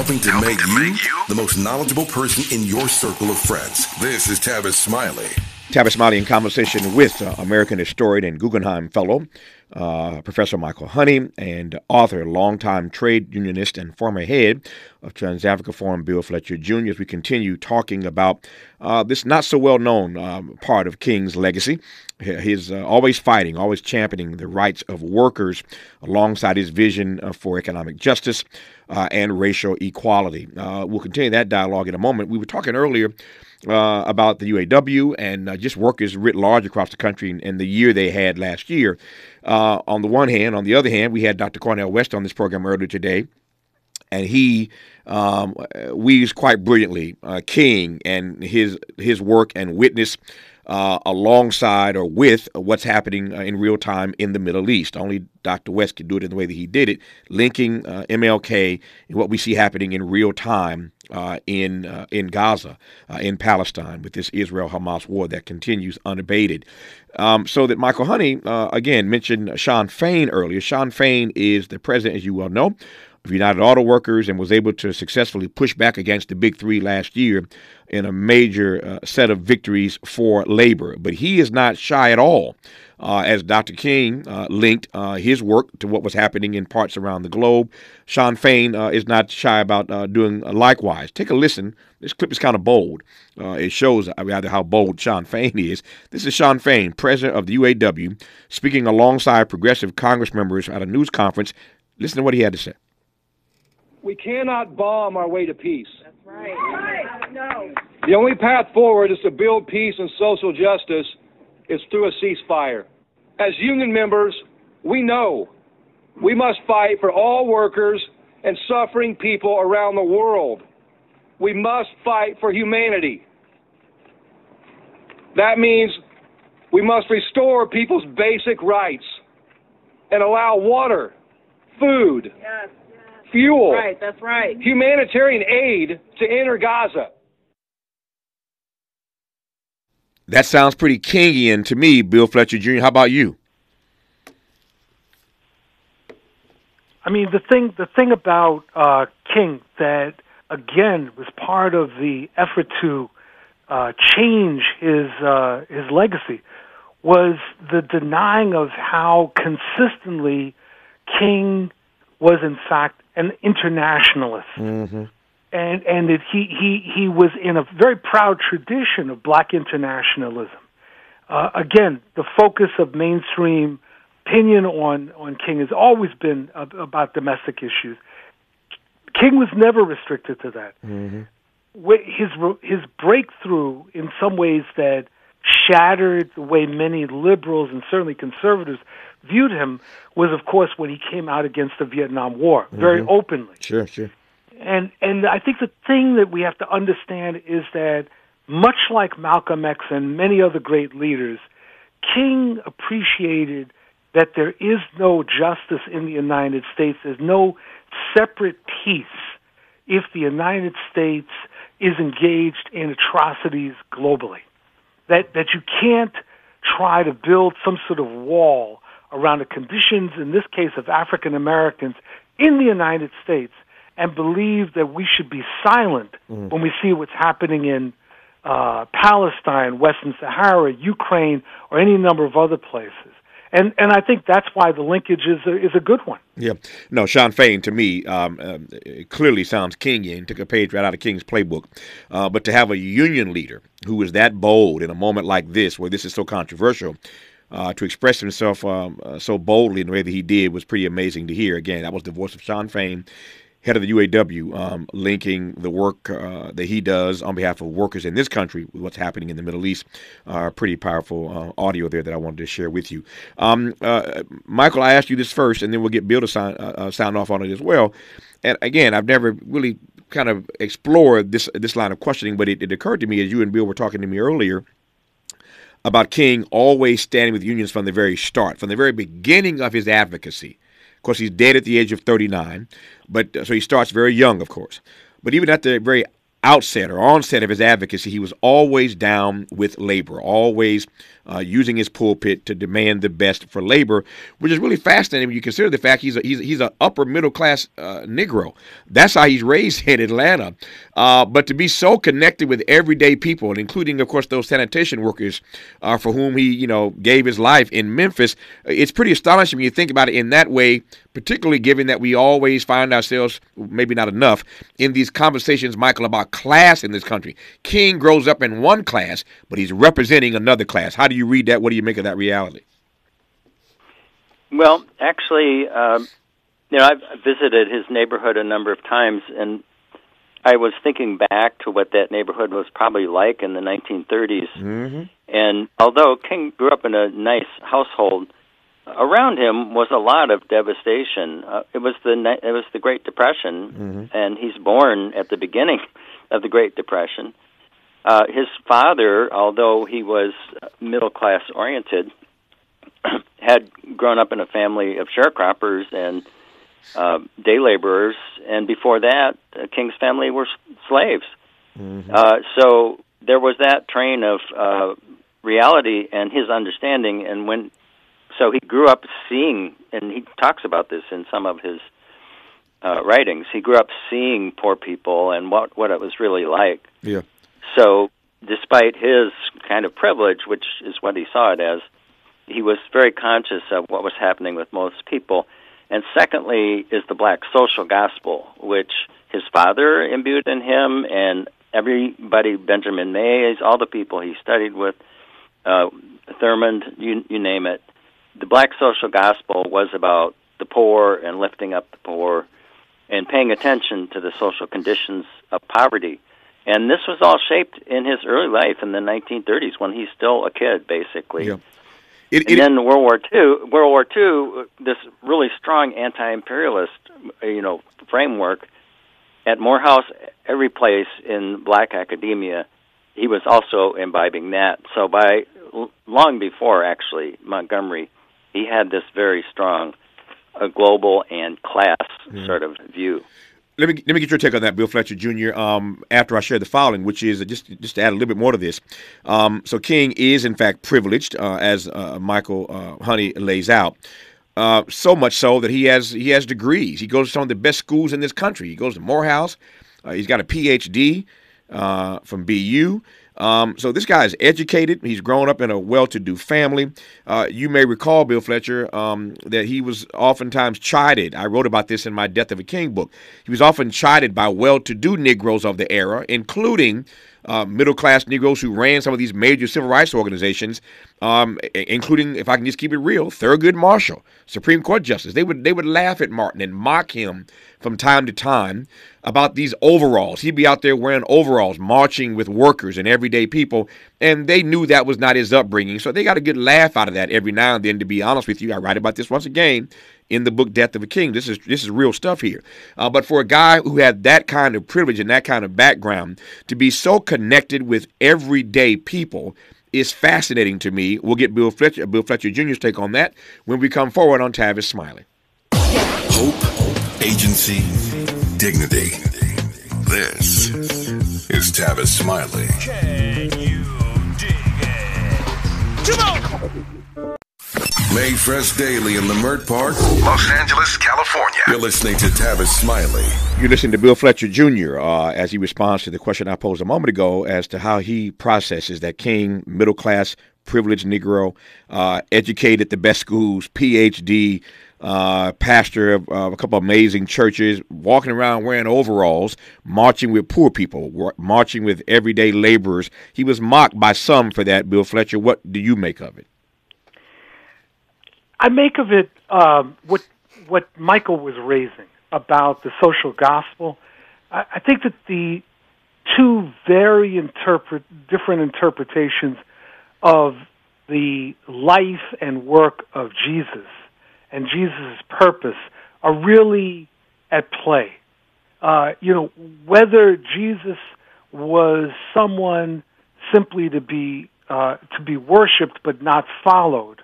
helping to, helping make, to you make, you the most knowledgeable person in your circle of friends. This is Tavis Smiley. Tavis Smiley in conversation with uh, American historian and Guggenheim Fellow, uh, Professor Michael Honey, and author, longtime trade unionist, and former head of TransAfrica Forum, Bill Fletcher Jr., as we continue talking about uh, this not so well known um, part of King's legacy. His uh, always fighting, always championing the rights of workers alongside his vision uh, for economic justice uh, and racial equality. Uh, we'll continue that dialogue in a moment. We were talking earlier uh, about the UAW and uh, just workers writ large across the country and, the year they had last year. Uh, on the one hand, on the other hand, we had Dr. Cornel West on this program earlier today, and he um, weaves quite brilliantly uh, King and his his work and witness uh, alongside or with what's happening uh, in real time in the Middle East. Only Dr. West could do it in the way that he did it, linking uh, MLK and what we see happening in real time uh, in uh, in Gaza, uh, in Palestine, with this Israel-Hamas war that continues unabated. Um, so that Michael Honey again mentioned Shawn Fain earlier. Shawn Fain is the president, as you well know, United Auto Workers and was able to successfully push back against the Big Three last year in a major uh, set of victories for labor. But he is not shy at all. Uh, as Dr. King uh, linked uh, his work to what was happening in parts around the globe, Shawn Fain uh, is not shy about uh, doing likewise. Take a listen. This clip is kind of bold. it shows rather how bold Shawn Fain is. This is Shawn Fain, president of the UAW, speaking alongside progressive Congress members at a news conference. Listen to what he had to say. We cannot bomb our way to peace. That's right. right. No. The only path forward is to build peace and social justice is through a ceasefire. As union members, we know we must fight for all workers and suffering people around the world. We must fight for humanity. That means we must restore people's basic rights and allow water, food, yes fuel. Right, that's right. Humanitarian aid to enter Gaza. That sounds pretty Kingian to me, Bill Fletcher Jr. How about you? I mean, the thing the thing about uh, King that again was part of the effort to uh, change his uh, his legacy was the denying of how consistently King was in fact an internationalist. Mm-hmm. And and that he, he he was in a very proud tradition of black internationalism. Uh, again, the focus of mainstream opinion on on King has always been about domestic issues. King was never restricted to that. Mm-hmm. His his breakthrough in some ways that shattered the way many liberals and certainly conservatives viewed him was, of course, when he came out against the Vietnam War very mm-hmm. openly. Sure, sure. And and I think the thing that we have to understand is that much like Malcolm X and many other great leaders, King appreciated that there is no justice in the United States. There's no separate peace if the United States is engaged in atrocities globally. That that you can't try to build some sort of wall around the conditions, in this case, of African Americans in the United States and believe that we should be silent mm-hmm. when we see what's happening in uh, Palestine, Western Sahara, Ukraine, or any number of other places. And and I think that's why the linkage is a, is a good one. Yeah, no, Shawn Fain to me um, uh, clearly sounds Kingian. Took a page right out of King's playbook. Uh, but to have a union leader who is that bold in a moment like this, where this is so controversial, uh, to express himself um, uh, so boldly in the way that he did was pretty amazing to hear. Again, that was the voice of Shawn Fain, head of the UAW, um, linking the work uh, that he does on behalf of workers in this country with what's happening in the Middle East. Uh, pretty powerful uh, audio there that I wanted to share with you. Um, uh, Michael, I asked you this first, and then we'll get Bill to sign, sound off on it as well. And again, I've never really kind of explored this this line of questioning, but it, it occurred to me as you and Bill were talking to me earlier – about King always standing with unions from the very start, from the very beginning of his advocacy. Of course, he's dead at the age of 39, but uh, so he starts very young, of course. But even at the very outset or onset of his advocacy, he was always down with labor, always uh, using his pulpit to demand the best for labor, which is really fascinating when you consider the fact he's a, he's he's an upper middle class uh, Negro. That's how he's raised in Atlanta. Uh, but to be so connected with everyday people, and including of course those sanitation workers uh, for whom he you know gave his life in Memphis, it's pretty astonishing when you think about it in that way. Particularly given that we always find ourselves, maybe not enough, in these conversations, Michael, about class in this country. King grows up in one class, but he's representing another class. How do you read that? What do you make of that reality? Well, actually, um, you know, I've visited his neighborhood a number of times, and I was thinking back to what that neighborhood was probably like in the 1930s. Mm-hmm. And although King grew up in a nice household, around him was a lot of devastation. Uh, it was the it was the Great Depression, mm-hmm. and he's born at the beginning of the Great Depression. Uh, his father, although he was middle class oriented, had grown up in a family of sharecroppers and uh, day laborers, and before that, uh, King's family were slaves. Mm-hmm. Uh, so there was that train of uh, reality and his understanding, and when so he grew up seeing, and he talks about this in some of his uh, writings. He grew up seeing poor people and what what it was really like. Yeah. So, despite his kind of privilege, which is what he saw it as, he was very conscious of what was happening with most people. And secondly, is the black social gospel, which his father imbued in him, and everybody, Benjamin Mays, all the people he studied with, uh, Thurman, you, you name it. The black social gospel was about the poor and lifting up the poor and paying attention to the social conditions of poverty. And this was all shaped in his early life in the 1930s when he's still a kid, basically. Yeah. It, and then World War II, World War II, this really strong anti-imperialist, you know, framework at Morehouse, every place in black academia, he was also imbibing that. So by long before actually Montgomery, he had this very strong uh, global and class Mm-hmm. sort of view. let me let me get your take on that, Bill Fletcher Jr. Um, after I share the following, which is just just to add a little bit more to this. Um, so King is in fact privileged, uh, as uh, Michael uh, Honey lays out. Uh, so much so that he has he has degrees. He goes to some of the best schools in this country. He goes to Morehouse. Uh, he's got a PhD uh, from BU. Um, so this guy is educated. He's grown up in a well-to-do family. Uh, you may recall, Bill Fletcher, um, that he was oftentimes chided. I wrote about this in my Death of a King book. He was often chided by well-to-do Negroes of the era, including uh, middle-class Negroes who ran some of these major civil rights organizations, um, including, if I can just keep it real, Thurgood Marshall, Supreme Court Justice. They would they would laugh at Martin and mock him from time to time about these overalls. He'd be out there wearing overalls, marching with workers and everyday people, and they knew that was not his upbringing. So they got a good laugh out of that every now and then. To be honest with you, I write about this once again in the book Death of a King. This is this is real stuff here. Uh, but for a guy who had that kind of privilege and that kind of background to be so connected with everyday people is fascinating to me. We'll get Bill Fletcher, Bill Fletcher Jr.'s take on that when we come forward on Tavis Smiley. Hope, agency, dignity. This is Tavis Smiley. Can you dig it? Come on! May Fresh Daily in Leimert Park, Los Angeles, California. You're listening to Tavis Smiley. You're listening to Bill Fletcher Jr. Uh, as he responds to the question I posed a moment ago as to how he processes that king, middle class, privileged Negro, uh, educated at the best schools, PhD, uh, pastor of uh, a couple of amazing churches, walking around wearing overalls, marching with poor people, marching with everyday laborers. He was mocked by some for that, Bill Fletcher. What do you make of it? I make of it um, what what Michael was raising about the social gospel. I, I think that the two very interpret different interpretations of the life and work of Jesus and Jesus' purpose are really at play. Uh, you know, whether Jesus was someone simply to be uh, to be worshipped but not followed,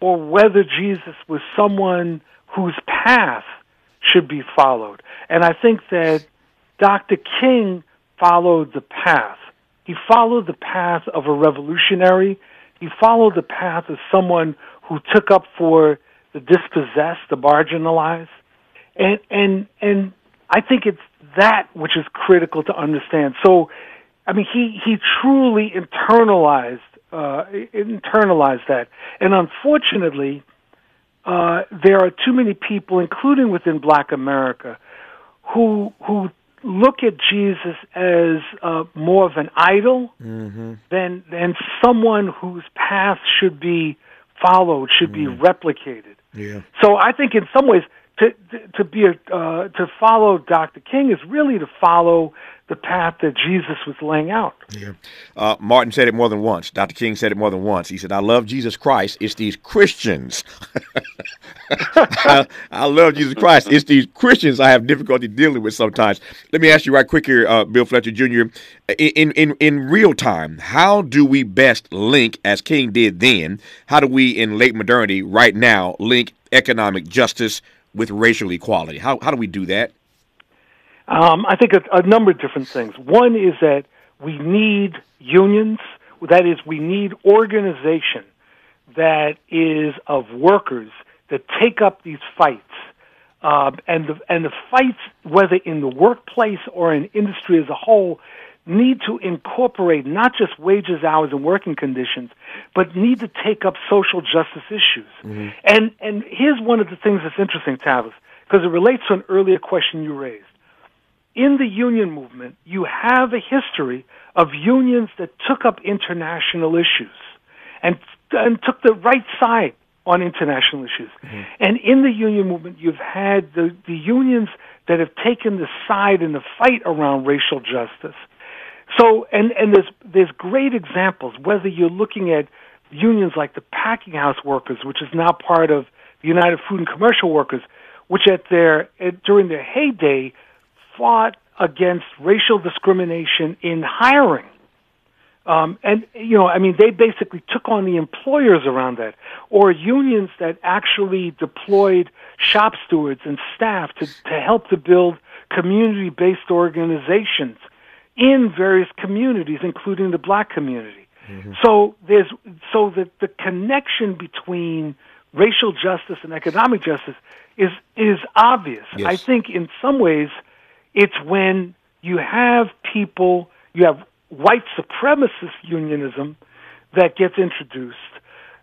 or whether Jesus was someone whose path should be followed. And I think that Dr. King followed the path. He followed the path of a revolutionary. He followed the path of someone who took up for the dispossessed, the marginalized. And and and I think it's that which is critical to understand. So I mean he he truly internalized uh internalized that. And unfortunately uh, there are too many people, including within Black America, who who look at Jesus as uh, more of an idol Mm-hmm. than than someone whose path should be followed, should be replicated. Yeah. So I think in some ways to to, to be a uh, to follow Dr. King is really to follow the path that Jesus was laying out. Yeah. Uh, Martin said it more than once. Dr. King said it more than once. He said, I love Jesus Christ. It's these Christians. I, I love Jesus Christ. It's these Christians I have difficulty dealing with sometimes. Let me ask you right quick here, uh, Bill Fletcher Jr. In, in, in real time, how do we best link, as King did then, how do we in late modernity right now link economic justice with racial equality? How, how do we do that? Um, I think a, a number of different things. One is that we need unions. That is, we need organization that is of workers that take up these fights. Um, and the and the fights, whether in the workplace or in industry as a whole, need to incorporate not just wages, hours, and working conditions, but need to take up social justice issues. And and here's one of the things that's interesting, Tavis, because it relates to an earlier question you raised in the union movement, you have a history of unions that took up international issues and, and took the right side on international issues. Mm-hmm. And in the union movement, you've had the, the unions that have taken the side in the fight around racial justice. So, and, and there's, there's great examples, whether you're looking at unions like the packing house workers, which is now part of the United Food and Commercial Workers, which at their, at, during their heyday, fought against racial discrimination in hiring. Um, and, you know, I mean, they basically took on the employers around that, or unions that actually deployed shop stewards and staff to, to help to build community based organizations in various communities, including the black community. So there's so that the connection between racial justice and economic justice is is obvious. Yes. I think in some ways it's when you have people, you have white supremacist unionism that gets introduced.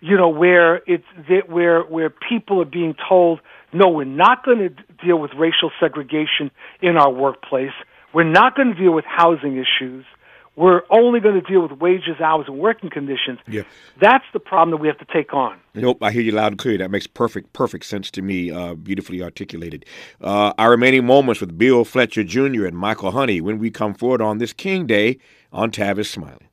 You know where it's where where people are being told, no, we're not going to deal with racial segregation in our workplace. We're not going to deal with housing issues. We're only going to deal with wages, hours, and working conditions. Yeah. That's the problem that we have to take on. Nope, I hear you loud and clear. That makes perfect, perfect sense to me. Uh, beautifully articulated. Uh, our remaining moments with Bill Fletcher Jr. and Michael Honey when we come forward on this King Day on Tavis Smiley.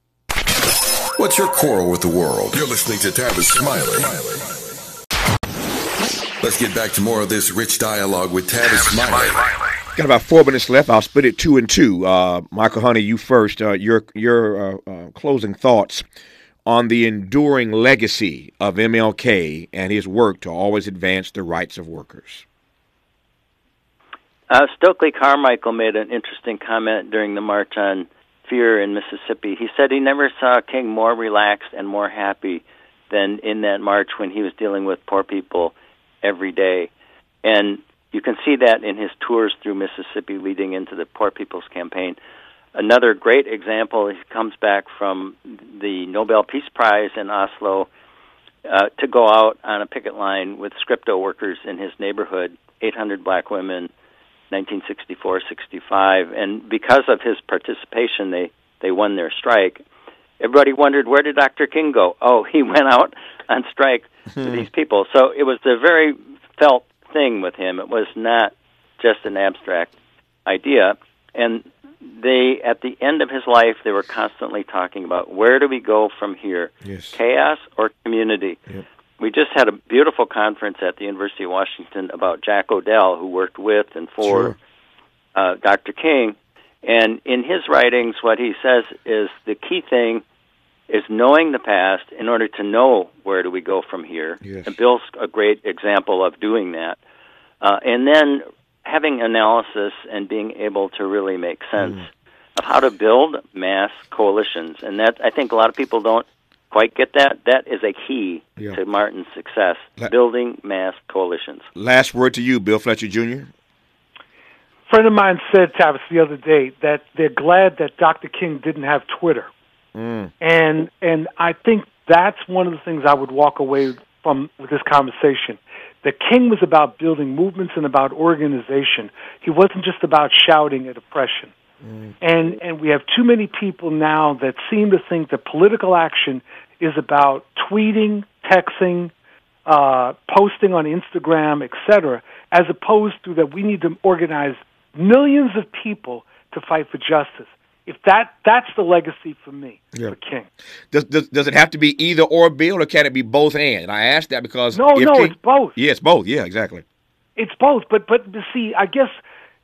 What's your quarrel with the world? You're listening to Tavis Smiley. Let's get back to more of this rich dialogue with Tavis Smiley. Got about four minutes left. I'll split it two and two. Uh, Michael Honey, you first. Uh, your your uh, uh, closing thoughts on the enduring legacy of MLK and his work to always advance the rights of workers. Uh, Stokely Carmichael made an interesting comment during the March on Fear in Mississippi. He said he never saw King more relaxed and more happy than in that march when he was dealing with poor people every day. And you can see that in his tours through Mississippi leading into the Poor People's Campaign. Another great example, he comes back from the Nobel Peace Prize in Oslo uh, to go out on a picket line with Scripto workers in his neighborhood, 800 black women, 1964-65, and because of his participation, they they won their strike. Everybody wondered where did Dr. King go? Oh, he went out on strike with these people. So it was a very felt thing with him. It was not just an abstract idea. And they, at the end of his life, they were constantly talking about where do we go from here? Yes. Chaos or community? Yep. We just had a beautiful conference at the University of Washington about Jack O'Dell, who worked with and for Sure. uh, Dr. King. And in his writings, what he says is the key thing is knowing the past in order to know where do we go from here. Yes. And Bill's a great example of doing that. Uh, and then having analysis and being able to really make sense of how to build mass coalitions, and that I think a lot of people don't quite get that. That is a key Yeah. to Martin's success: La- building mass coalitions. Last word to you, Bill Fletcher Jr. A friend of mine said, Tavis, the other day that they're glad that Dr. King didn't have Twitter. Mm. And and I think that's one of the things I would walk away from with this conversation. The King was about building movements and about organization. He wasn't just about shouting at oppression. And and we have too many people now that seem to think that political action is about tweeting, texting, uh, posting on Instagram, etc., as opposed to that we need to organize millions of people to fight for justice. If that that's the legacy for me, Yeah. for King. Does, does does it have to be either or, Bill, or can it be both and? And I ask that because No, if no, King- it's both. Yeah, it's both. Yeah, exactly. It's both, but but see, I guess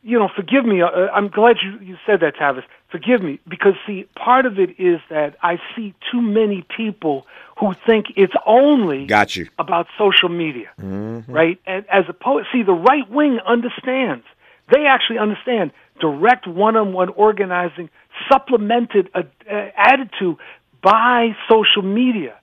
you know. Forgive me. Uh, I'm glad you you said that, Tavis. Forgive me because see, part of it is that I see too many people who think it's only Got you. about social media, right? And as opposed, see, the right wing understands. They actually understand direct one-on-one organizing, supplemented, uh, uh, added to by social media.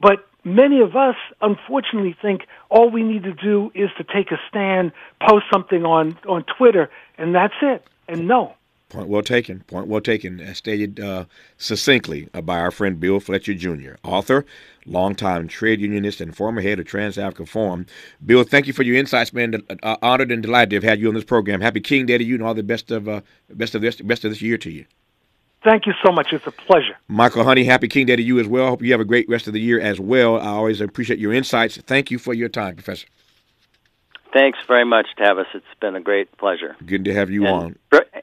But many of us, unfortunately, think all we need to do is to take a stand, post something on on Twitter, and that's it. And no, Point well taken. Point well taken. As stated uh, succinctly uh, by our friend Bill Fletcher Jr., author, longtime trade unionist, and former head of TransAfrica Forum. Bill, thank you for your insights, man. Uh, honored and delighted to have had you on this program. Happy King Day to you, and all the best of uh, best of this best of this year to you. thank you so much. It's a pleasure. Michael Honey, happy King Day to you as well. Hope you have a great rest of the year as well. I always appreciate your insights. Thank you for your time, Professor. Thanks very much, Tavis. It's been a great pleasure Good to have you and, on. pri-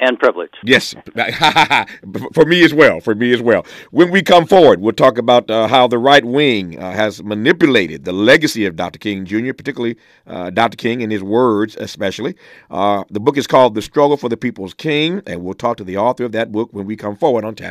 and privilege. Yes, for me as well. For me as well. When we come forward, we'll talk about uh, how the right wing uh, has manipulated the legacy of Dr. King Jr., particularly uh, Dr. King and his words, especially. Uh, the book is called The Struggle for the People's King, and we'll talk to the author of that book when we come forward on Tavis.